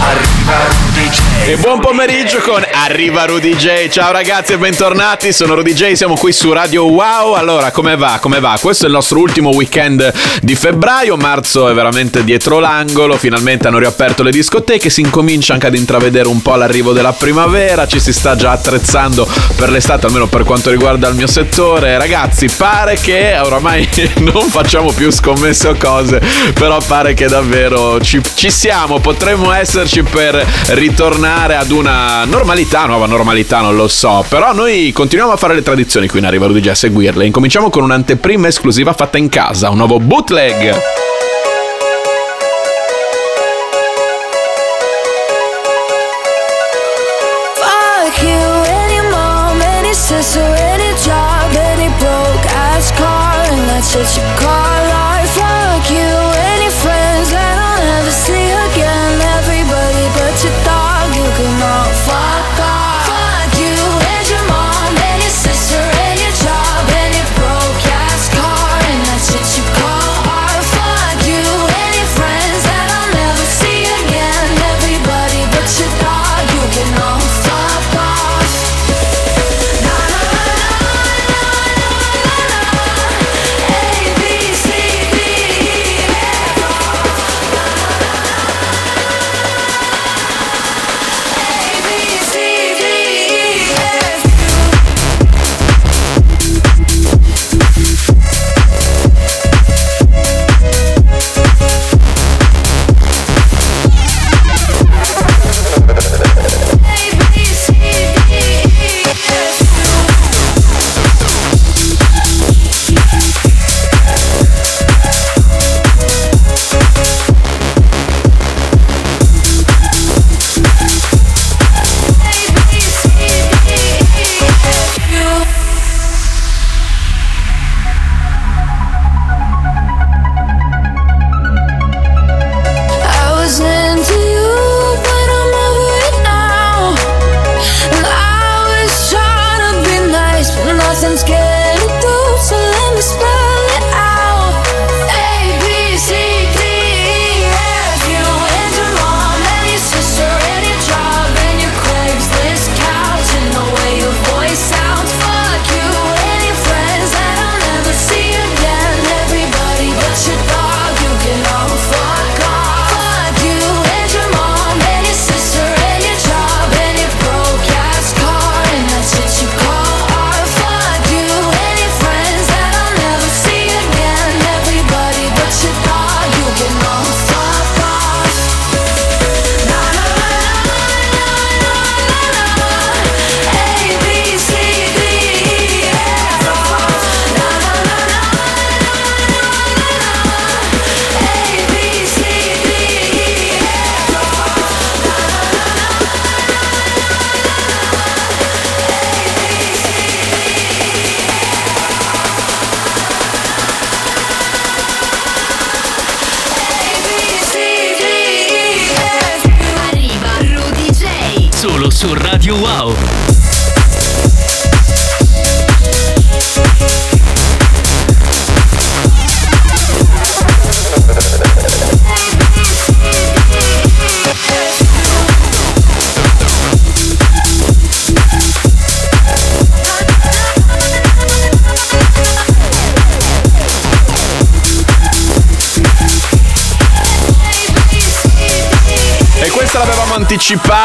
Arriva Rudy J. E buon pomeriggio con Arriva Rudy J. Ciao ragazzi e bentornati, sono Rudy J, siamo qui su Radio Wow. Allora, come va? Come va? Questo è il nostro ultimo weekend di febbraio, marzo è veramente dietro l'angolo, finalmente hanno riaperto le discoteche, si incomincia anche ad intravedere un po' l'arrivo della primavera, ci si sta già attrezzando per l'estate, almeno per quanto riguarda il mio settore. Ragazzi, pare che oramai non facciamo più scommesse o cose, però pare che davvero ci, ci siamo, potremmo esserci per ritornare ad una normalità, nuova normalità, non lo so, però noi continuiamo a fare le tradizioni qui in Arriva Rudy J a seguirle. Incominciamo con un'anteprima esclusiva fatta in casa, un nuovo bootleg.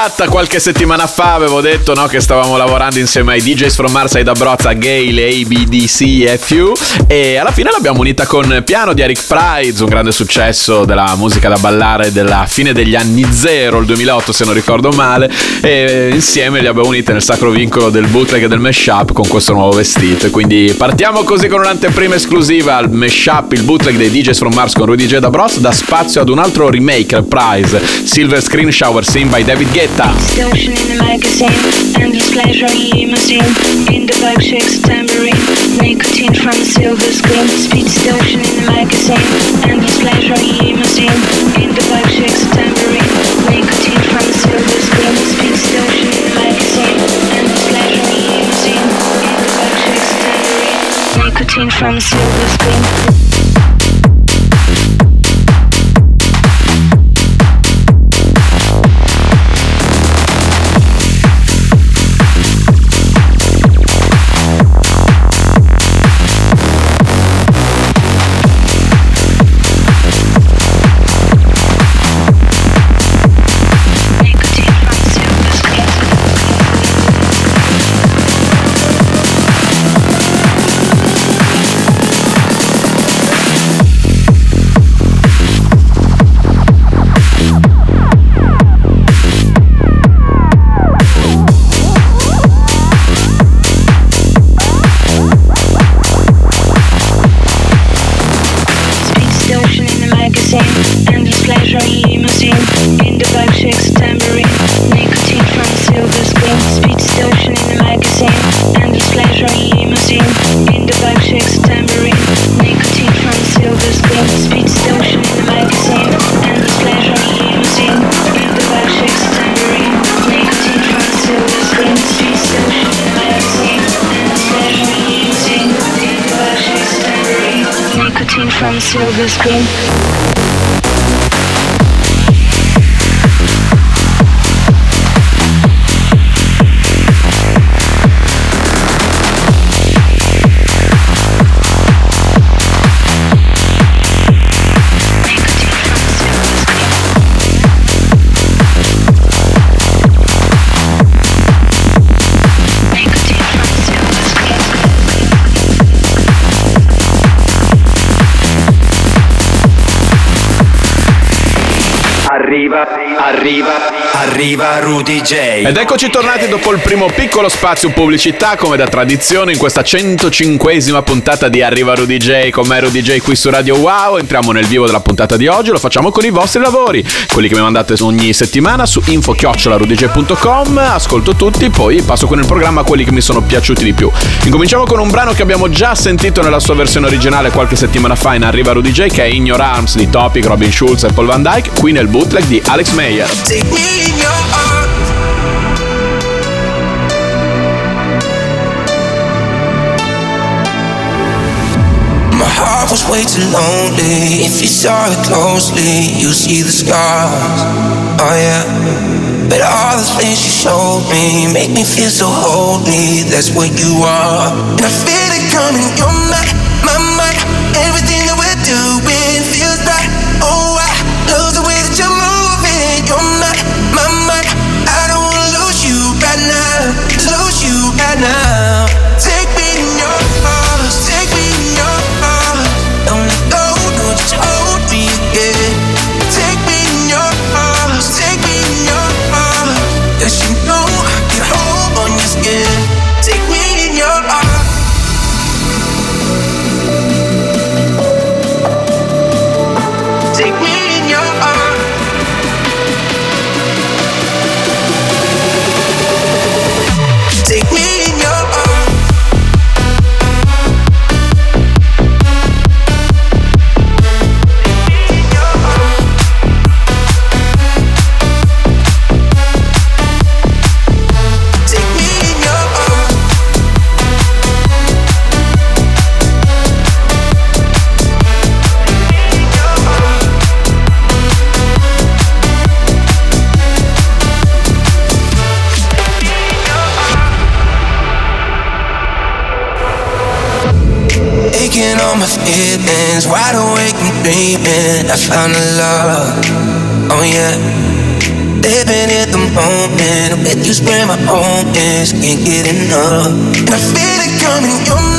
Anticipata qualche settimana fa, avevo detto no, che stavamo lavorando insieme ai DJs from Mars, ai da Brozza, Gale, ABDC, FU e alla fine l'abbiamo unita con Piano di Eric Price, un grande successo della musica da ballare della fine degli anni zero, il 2008 se non ricordo male, e insieme li abbiamo unite nel sacro vincolo del bootleg e del mashup con questo nuovo vestito. E quindi partiamo così con un'anteprima esclusiva al mashup, il bootleg dei DJs from Mars con Rudy J da Bros, da spazio ad un altro remake, Prize, Silver Screen Shower Scene by David Guetta. Distortion in the magazine, endless pleasure in limousine. In the bike shakes tambourine, nicotine from the silver screen. Speed distortion in the magazine, endless pleasure limousine. In the black shakes tambourine. Nicotine from a silver screen. Speaks the in the magazine. Endless pleasure limousine. In the black shakes tambourine. Nicotine from a silver screen. Silver screen. Arriva, arriva, Rudy J. Ed eccoci tornati dopo il primo piccolo spazio pubblicità, come da tradizione, in questa 105esima puntata di Arriva Rudy J. Con me Rudy J qui su Radio Wow. Entriamo nel vivo della puntata di oggi, lo facciamo con i vostri lavori, quelli che mi mandate ogni settimana su info-rudyj.com. Ascolto tutti, poi passo con il programma a quelli che mi sono piaciuti di più. Incominciamo con un brano che abbiamo già sentito nella sua versione originale qualche settimana fa in Arriva Rudy J, che è In Your Arms di Topic, Robin Schulz e Paul Van Dyke, qui nel bootleg di Alex Meyer. Take me was way too lonely. If you saw it closely, you see the scars. Oh yeah. But all the things you showed me make me feel so holy. That's what you are. And I feel it coming. You're my, my, my. Everything that we're doing found a love, oh yeah. Living in the moment, with you where my home is. Can't get enough. And I feel it coming, you're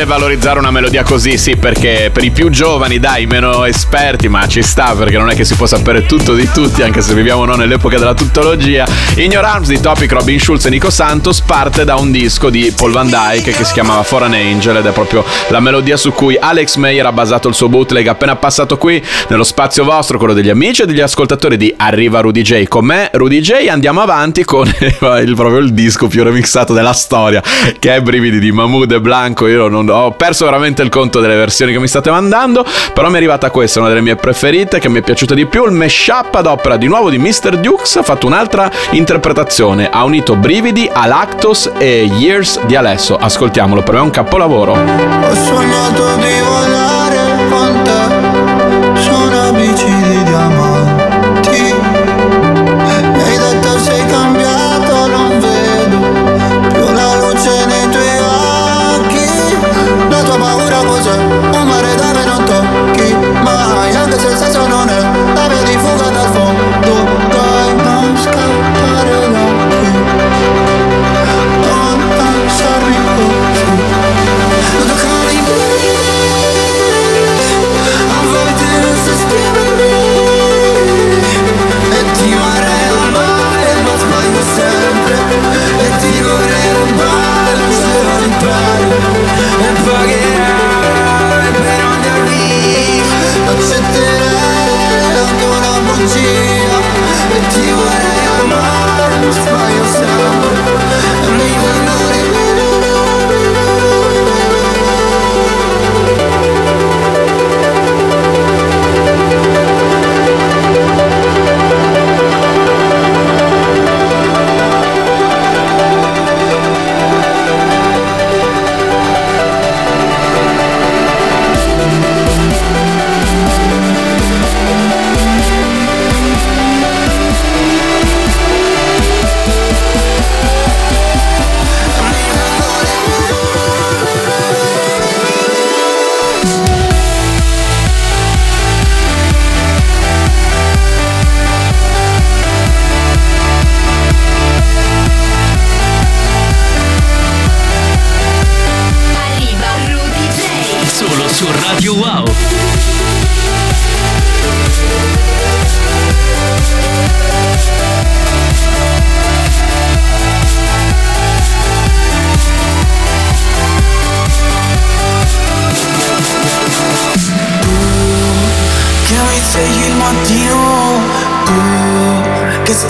difficile valorizzare una melodia così, sì, perché per i più giovani, dai, meno esperti, ma ci sta perché non è che si può sapere tutto di tutti, anche se viviamo non nell'epoca della tuttologia. In Your Arms di Topic, Robin Schulz e Nico Santos parte da un disco di Paul Van Dyke che si chiamava Foreign Angel ed è proprio la melodia su cui Alex Mayer ha basato il suo bootleg appena passato qui nello spazio vostro, quello degli amici e degli ascoltatori di Arriva Rudy J. Con me, Rudy J, andiamo avanti con il, proprio il disco più remixato della storia, che è Brividi di Mahmood e Blanco. Io non, ho perso veramente il conto delle versioni che mi state mandando, però mi è arrivata questa, una delle mie preferite, che mi è piaciuta di più, il mashup ad opera di nuovo di Mr. Dukes, ha fatto un'altra interpretazione, ha unito Brividi, Alactos e Years di Alesso. Ascoltiamolo, per me è un capolavoro. Ho sognato di volare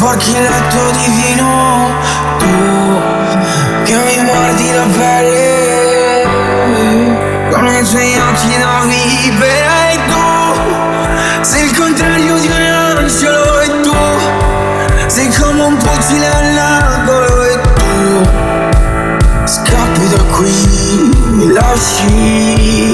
sporchi il letto divino Tu che mi guardi la pelle. Con i tuoi occhi da vivere E tu. Sei il contrario di un angelo E tu sei come un fucile all'angolo E tu. Scappi da qui lasci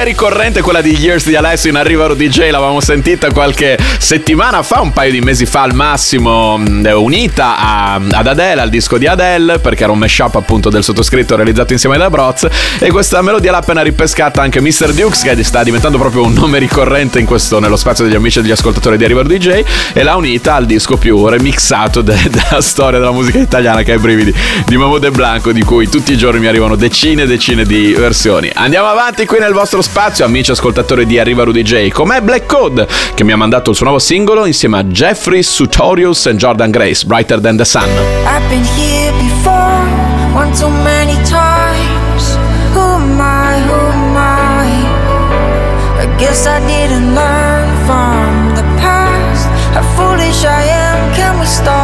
melodia ricorrente, quella di Years di Alessio in Arriva Rudy J, l'avevamo sentita qualche settimana fa, un paio di mesi fa al massimo, mh, unita a- ad Adele, al disco di Adele, perché era un mashup appunto del sottoscritto realizzato insieme da Broz. E questa melodia l'ha appena ripescata anche Mr. Dukes, che sta diventando proprio un nome ricorrente questo, nello spazio degli amici e degli ascoltatori di Arriva Rudy J, e l'ha unita al disco più remixato de- della storia della musica italiana, che è i brividi di Mahmoud e Blanco, di cui tutti i giorni mi arrivano decine e decine di versioni. Andiamo avanti qui nel vostro spazio, amici ascoltatori di Arriva Rudy J. Com'è Black Code, che mi ha mandato il suo nuovo singolo insieme a Jeffrey Sutorius e Jordan Grace, Brighter Than the Sun. I've been here before, one too many times. Who am I? Who am I? I guess I didn't learn from the past. How foolish I am. Can we start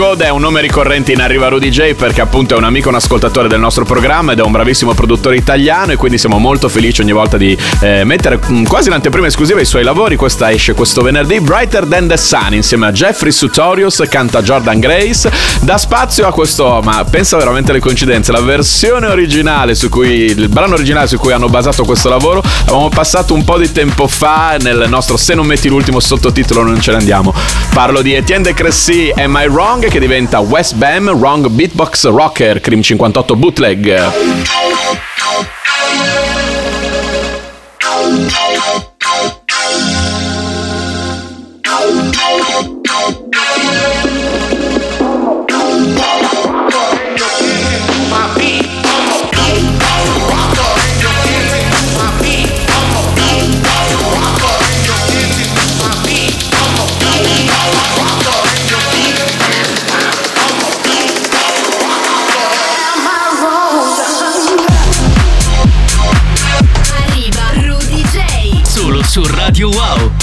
Code è un nome ricorrente in Arriva Rudy J perché appunto è un amico, un ascoltatore del nostro programma ed è un bravissimo produttore italiano e quindi siamo molto felici ogni volta di eh, mettere mm, quasi l'anteprima esclusiva ai suoi lavori. Questa esce questo venerdì, Brighter Than the Sun, insieme a Jeffrey Sutorius, canta Jordan Grace, dà spazio a questo, ma pensa veramente alle coincidenze, la versione originale su cui, il brano originale su cui hanno basato questo lavoro, avevamo passato un po' di tempo fa nel nostro Se non metti l'ultimo sottotitolo non ce ne andiamo. Parlo di Etienne de Cressy, Am I Wrong, che diventa West Bam Wrong Beatbox Rocker, Cream 58 Bootleg. Su Radio Wow.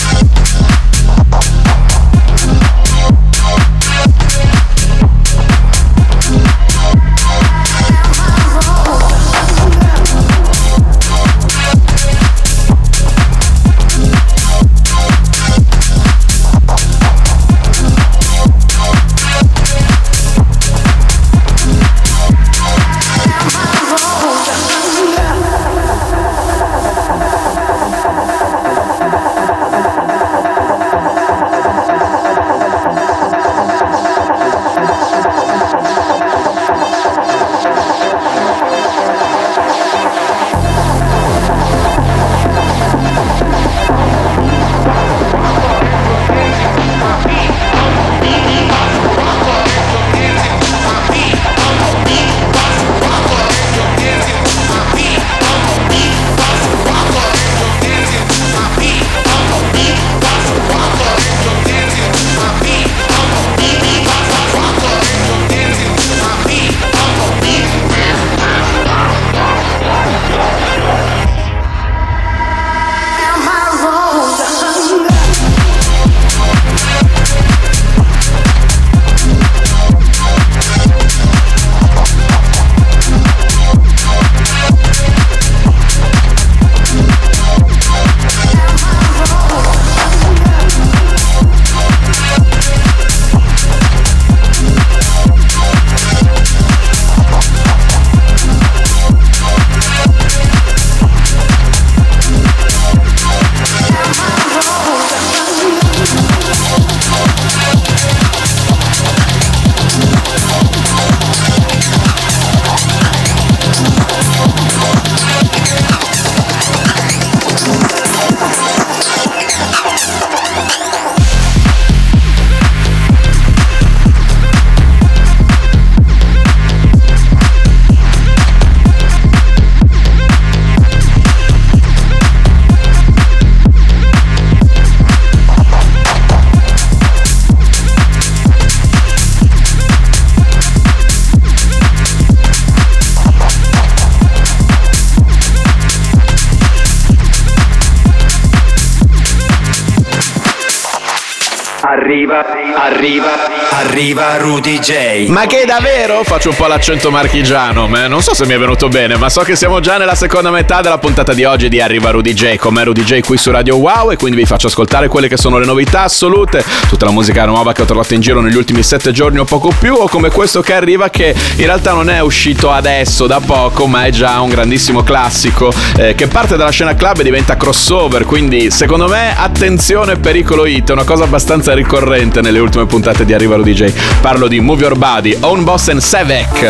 Arriva, arriva, arriva Rudy J. Ma che davvero? Faccio un po' l'accento marchigiano, ma non so se mi è venuto bene, ma so che siamo già nella seconda metà della puntata di oggi di Arriva Rudy J, con me Rudy J qui su Radio Wow e quindi vi faccio ascoltare quelle che sono le novità assolute, tutta la musica nuova che ho trovato in giro negli ultimi sette giorni o poco più, o come questo che arriva che in realtà non è uscito adesso da poco, ma è già un grandissimo classico eh, che parte dalla scena club e diventa crossover, quindi secondo me attenzione pericolo hit, è una cosa abbastanza ricorrente nelle ultime puntate di Arriva Rudy J. Parlo di Move Your Body, Own Boss and Sevek.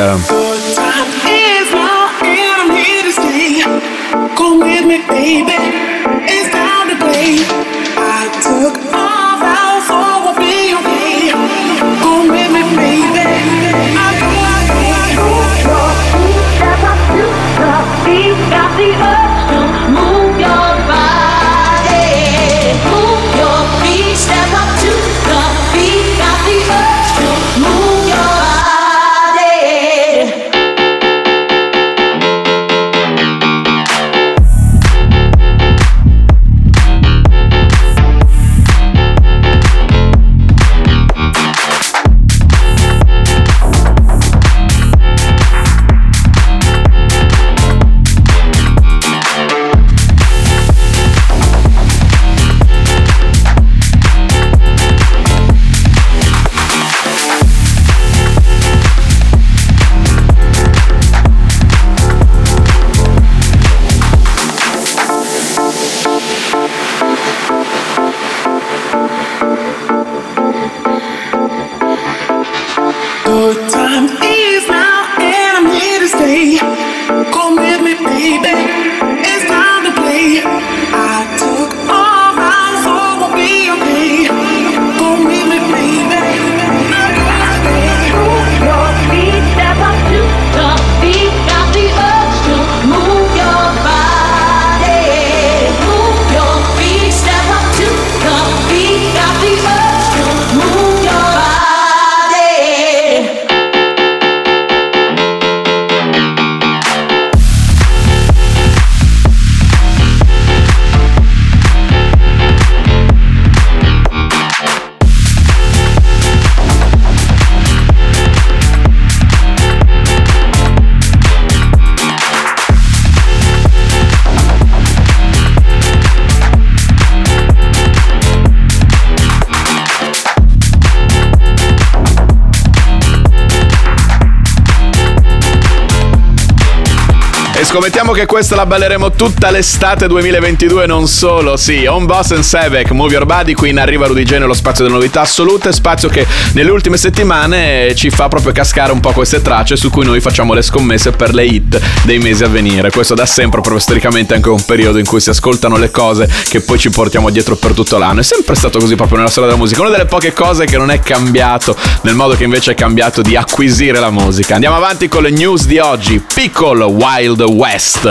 Come with me, baby. Scommettiamo che questa la balleremo tutta l'estate 2022 non solo, sì, On Boss and Sevek, Move Your Body, qui in arriva Rudy J nello spazio delle novità assolute, spazio che nelle ultime settimane ci fa proprio cascare un po' queste tracce su cui noi facciamo le scommesse per le hit dei mesi a venire. Questo da sempre, proprio storicamente, anche un periodo in cui si ascoltano le cose che poi ci portiamo dietro per tutto l'anno. È sempre stato così proprio nella storia della musica, una delle poche cose che non è cambiato nel modo che invece è cambiato di acquisire la musica. Andiamo avanti con le news di oggi. Pickle Wild West. West.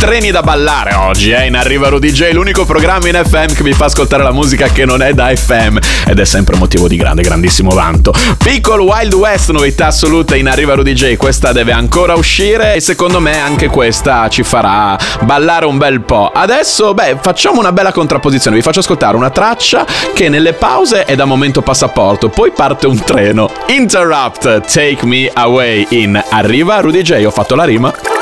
Treni da ballare oggi, eh? In Arriva Rudy J, l'unico programma in FM che vi fa ascoltare la musica che non è da FM. Ed è sempre motivo di grande, grandissimo vanto. Piccolo Wild West, novità assoluta in Arriva Rudy J. Questa deve ancora uscire e secondo me anche questa ci farà ballare un bel po'. Adesso, beh, facciamo una bella contrapposizione. Vi faccio ascoltare una traccia che nelle pause è da momento passaporto, poi parte un treno. Interrupt, take me away in Arriva Rudy J. Ho fatto la rima.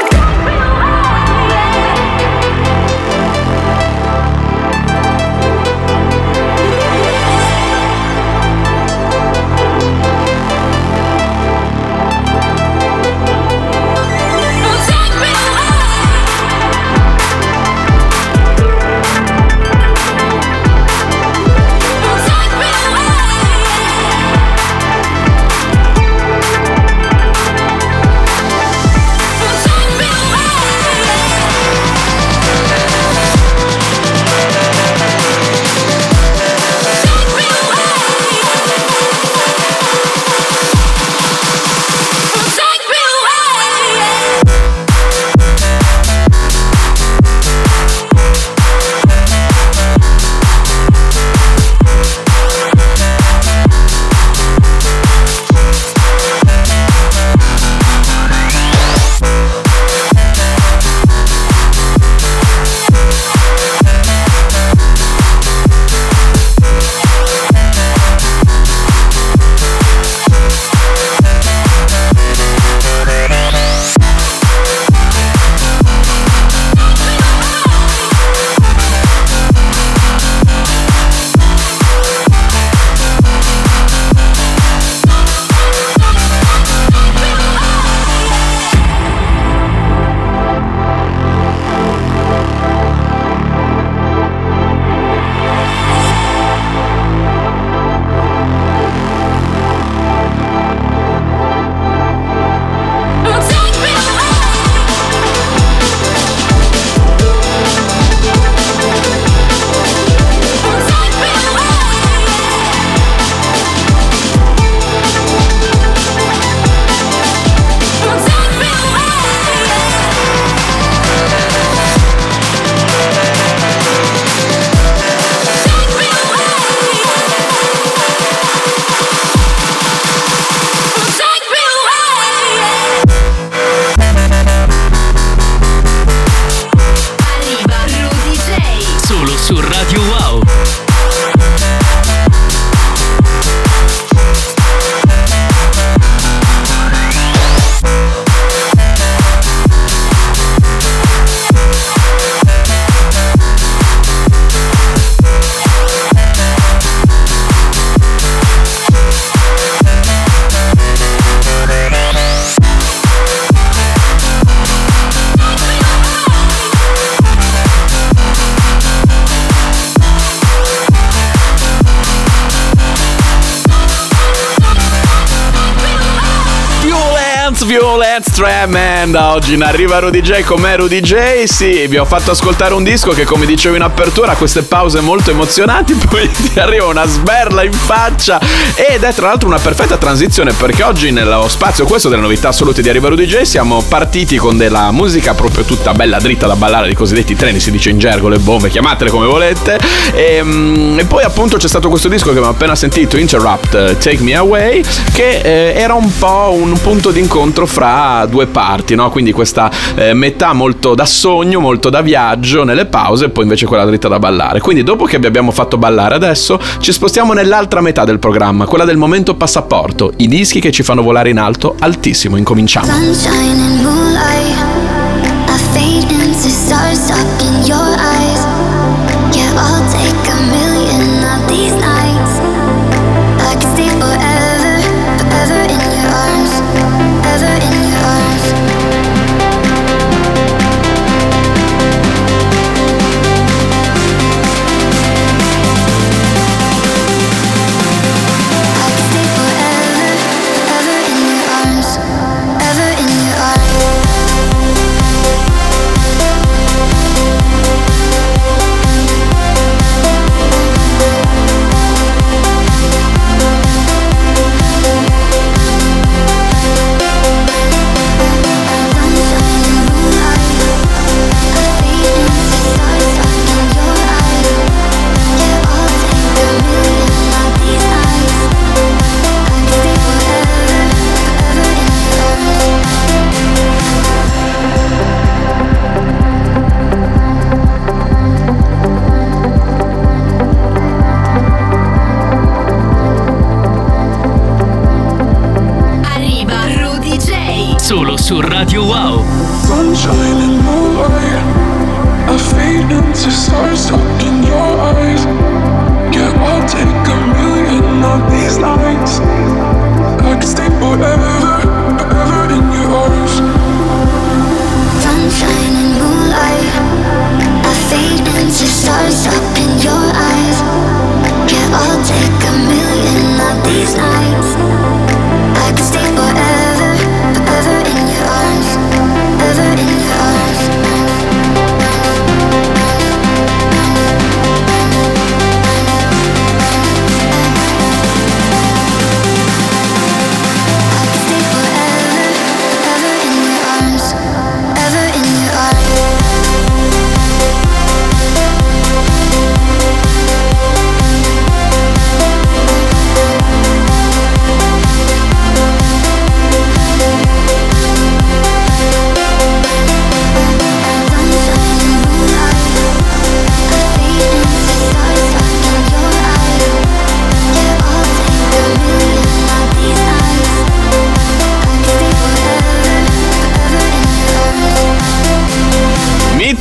Violence, Violence, Tremenda. Oggi in arriva Rudy J con me Rudy J. Sì, vi ho fatto ascoltare un disco che, come dicevo in apertura, ha queste pause molto emozionanti. Poi ti arriva una sberla in faccia. Ed è tra l'altro una perfetta transizione perché oggi, nello spazio questo delle novità assolute di Arriva Rudy J, siamo partiti con della musica proprio tutta bella dritta da ballare, i cosiddetti treni, si dice in gergo, le bombe, chiamatele come volete. E, mm, e poi, appunto, c'è stato questo disco che abbiamo appena sentito, Interrupt, Take Me Away, che eh, era un po' un punto d'incontro fra due parti, no? Quindi questa eh, metà molto da sogno, molto da viaggio nelle pause, e poi invece quella dritta da ballare. Quindi, dopo che vi abbiamo fatto ballare adesso, ci spostiamo nell'altra metà del programma, quella del momento passaporto, i dischi che ci fanno volare in alto altissimo. Incominciamo. Sunshine and moonlight. I fade into stars stuck in your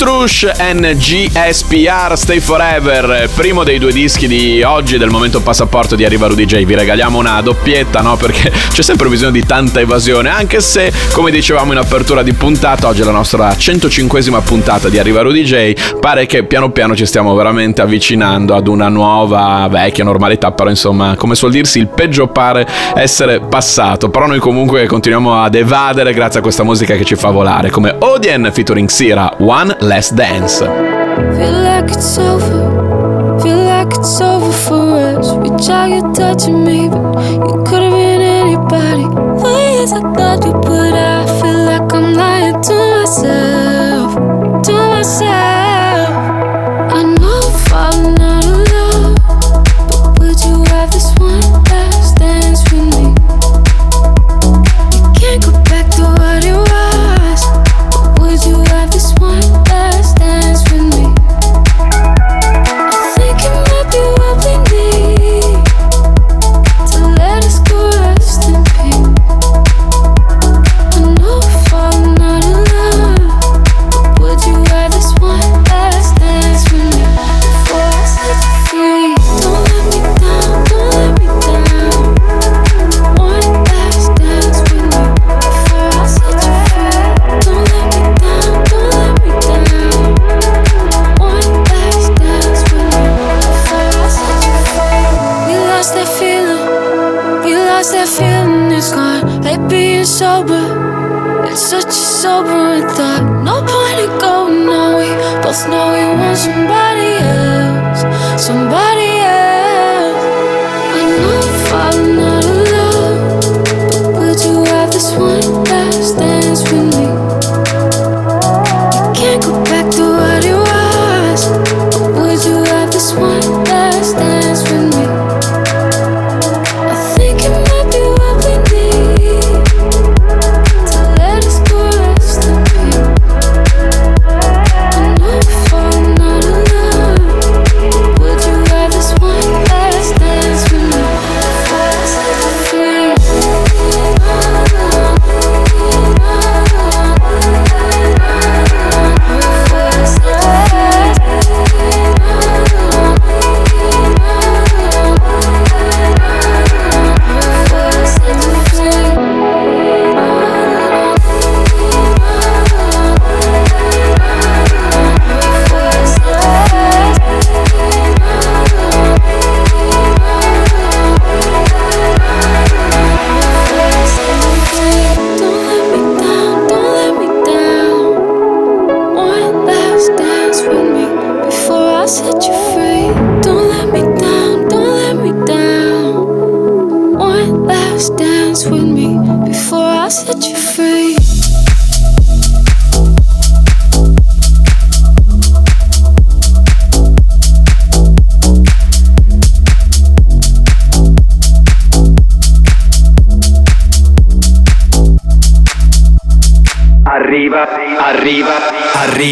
otro Bush NGSPR Stay Forever, primo dei due dischi di oggi del momento passaporto di Arriva Rudy J. Vi regaliamo una doppietta, no? Perché c'è sempre bisogno di tanta evasione, anche se, come dicevamo in apertura di puntata, oggi è la nostra 105esima puntata di Arriva Rudy J. Pare che piano piano ci stiamo veramente avvicinando ad una nuova vecchia normalità, però insomma, come suol dirsi, il peggio pare essere passato. Però noi comunque continuiamo ad evadere grazie a questa musica che ci fa volare, come Odien featuring Sira, One Less Dance. Feel like it's over, feel like it's over for us. We try you touching me, but you could have been anybody. Ways I got you, but I feel like I'm lying to myself, to myself.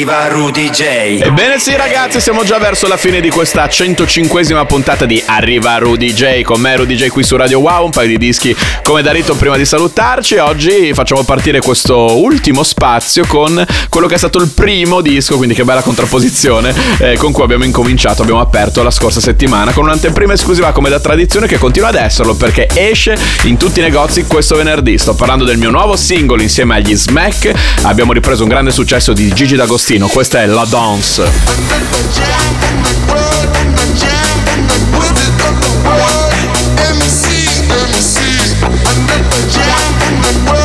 Arriva Rudy J. Ebbene sì ragazzi, siamo già verso la fine di questa 105esima puntata di Arriva Rudy J. Con me Rudy J qui su Radio Wow, un paio di dischi come da rito prima di salutarci. Oggi facciamo partire questo ultimo spazio con quello che è stato il primo disco, quindi che bella contrapposizione, eh, con cui abbiamo incominciato, abbiamo aperto la scorsa settimana con un'anteprima esclusiva come da tradizione che continua ad esserlo perché esce in tutti i negozi questo venerdì. Sto parlando del mio nuovo singolo insieme agli Smack. Abbiamo ripreso un grande successo di Gigi D'Agostino, questa è La Dance. Arriva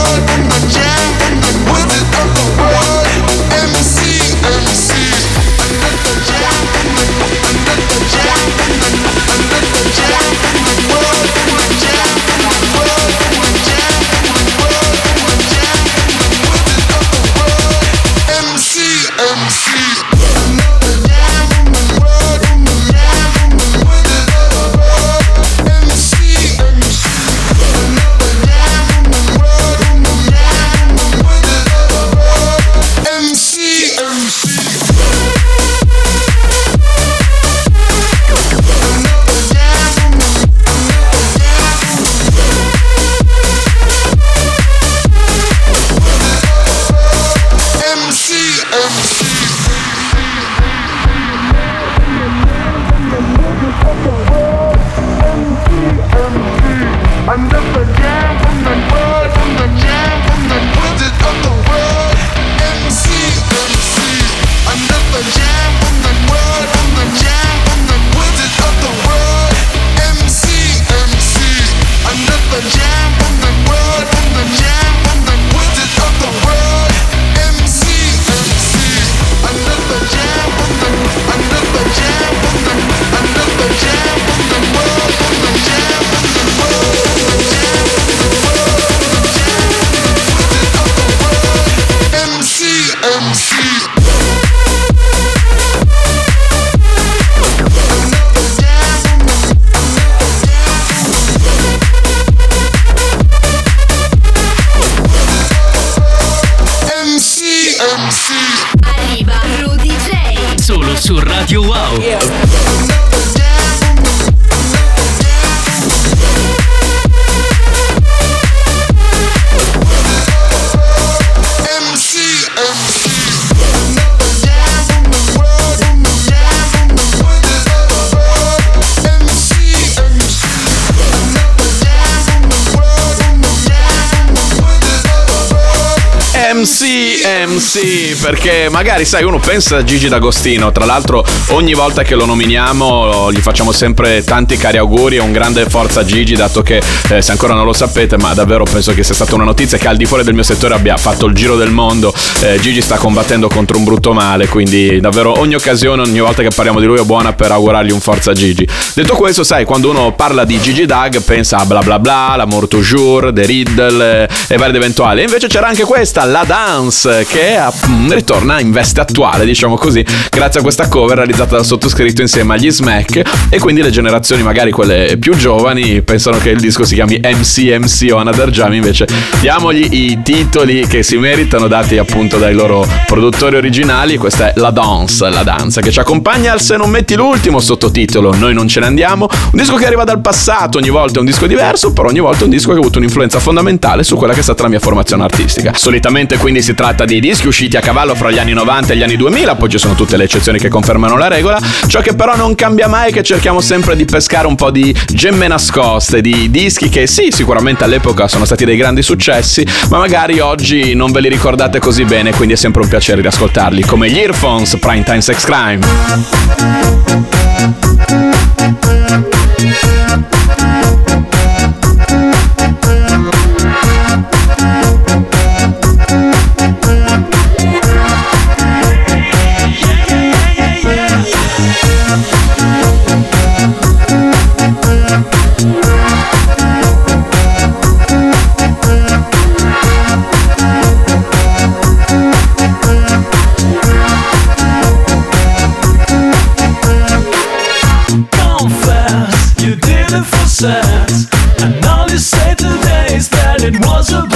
MC, perché magari sai uno pensa a Gigi D'Agostino, tra l'altro ogni volta che lo nominiamo gli facciamo sempre tanti cari auguri e un grande forza a Gigi, dato che eh, se ancora non lo sapete, ma davvero penso che sia stata una notizia che al di fuori del mio settore abbia fatto il giro del mondo, eh, Gigi sta combattendo contro un brutto male, quindi davvero ogni occasione, ogni volta che parliamo di lui è buona per augurargli un forza a Gigi. Detto questo, sai, quando uno parla di Gigi Dag pensa a bla bla bla, l'amour toujours, The Riddle eh, e vari ed eventuali, e invece c'era anche questa, la dance, che mm, ritorna in veste attuale, diciamo così, grazie a questa cover realizzata dal sottoscritto insieme agli Smack. E quindi le generazioni magari quelle più giovani pensano che il disco si chiami MCMC o Another Jam, invece diamogli i titoli che si meritano dati appunto dai loro produttori originali, questa è La Dance, la danza che ci accompagna al Se non metti l'ultimo sottotitolo Noi non ce ne andiamo, un disco che arriva dal passato, ogni volta è un disco diverso, però ogni volta è un disco che ha avuto un'influenza fondamentale su quella che è stata la mia formazione artistica. Solitamente quindi si tratta di dischi usciti a cavallo fra gli anni 90 e gli anni 2000, poi ci sono tutte le eccezioni che confermano la regola. Ciò che però non cambia mai è che cerchiamo sempre di pescare un po' di gemme nascoste, di dischi che sì, sicuramente all'epoca sono stati dei grandi successi, ma magari oggi non ve li ricordate così bene, quindi è sempre un piacere riascoltarli, come gli Earphones Primetime Sex Crime. Sex And all you say today is that it was a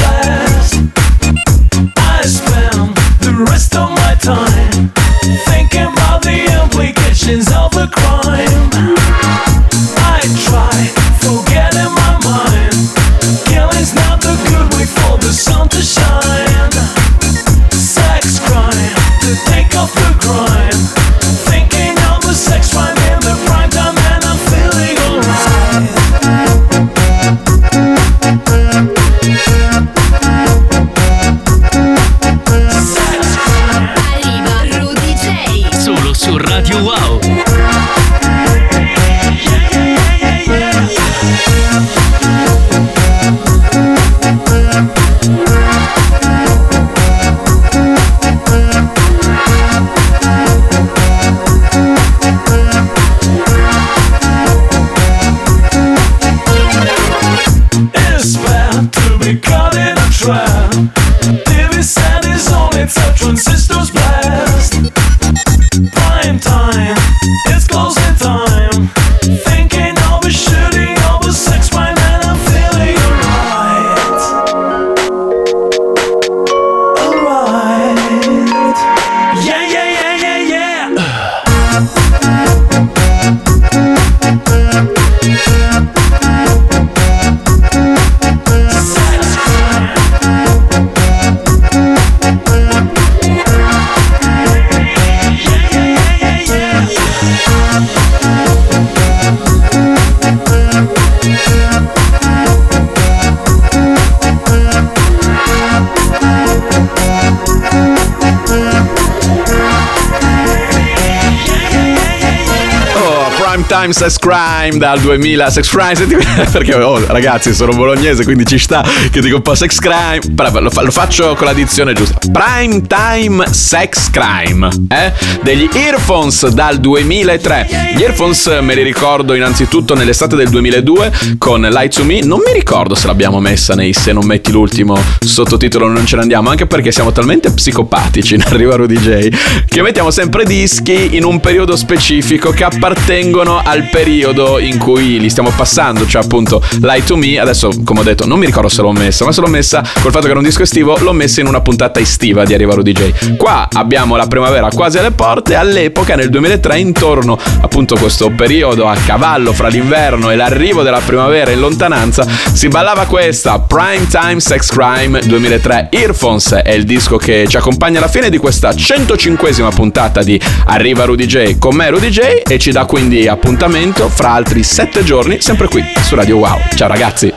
Time Sex Crime dal 2000 Sex Crime senti- perché oh, ragazzi sono bolognese quindi ci sta che dico un po' Sex Crime però lo, lo faccio con la dizione giusta. Prime Time Sex Crime eh? degli Earphones dal 2003 gli Earphones me li ricordo innanzitutto nell'estate del 2002 con Light to Me. Non mi ricordo se l'abbiamo messa nei Se non metti l'ultimo sottotitolo non ce ne andiamo anche perché siamo talmente psicopatici in Arriva Rudy J che mettiamo sempre dischi in un periodo specifico che appartengono al periodo in cui li stiamo passando, cioè appunto Light to Me. Adesso, come ho detto, non mi ricordo se l'ho messa, ma se l'ho messa col fatto che era un disco estivo, l'ho messa in una puntata estiva di Arriva Rudy J. Qua abbiamo la primavera quasi alle porte, all'epoca nel 2003, intorno appunto a questo periodo a cavallo fra l'inverno e l'arrivo della primavera in lontananza, si ballava questa Prime Time Sex Crime 2003 Earphones è il disco che ci accompagna alla fine di questa 105esima puntata di Arriva Rudy J con me Rudy J e ci dà quindi appuntamento fra altri 7 giorni sempre qui su Radio Wow. Ciao ragazzi!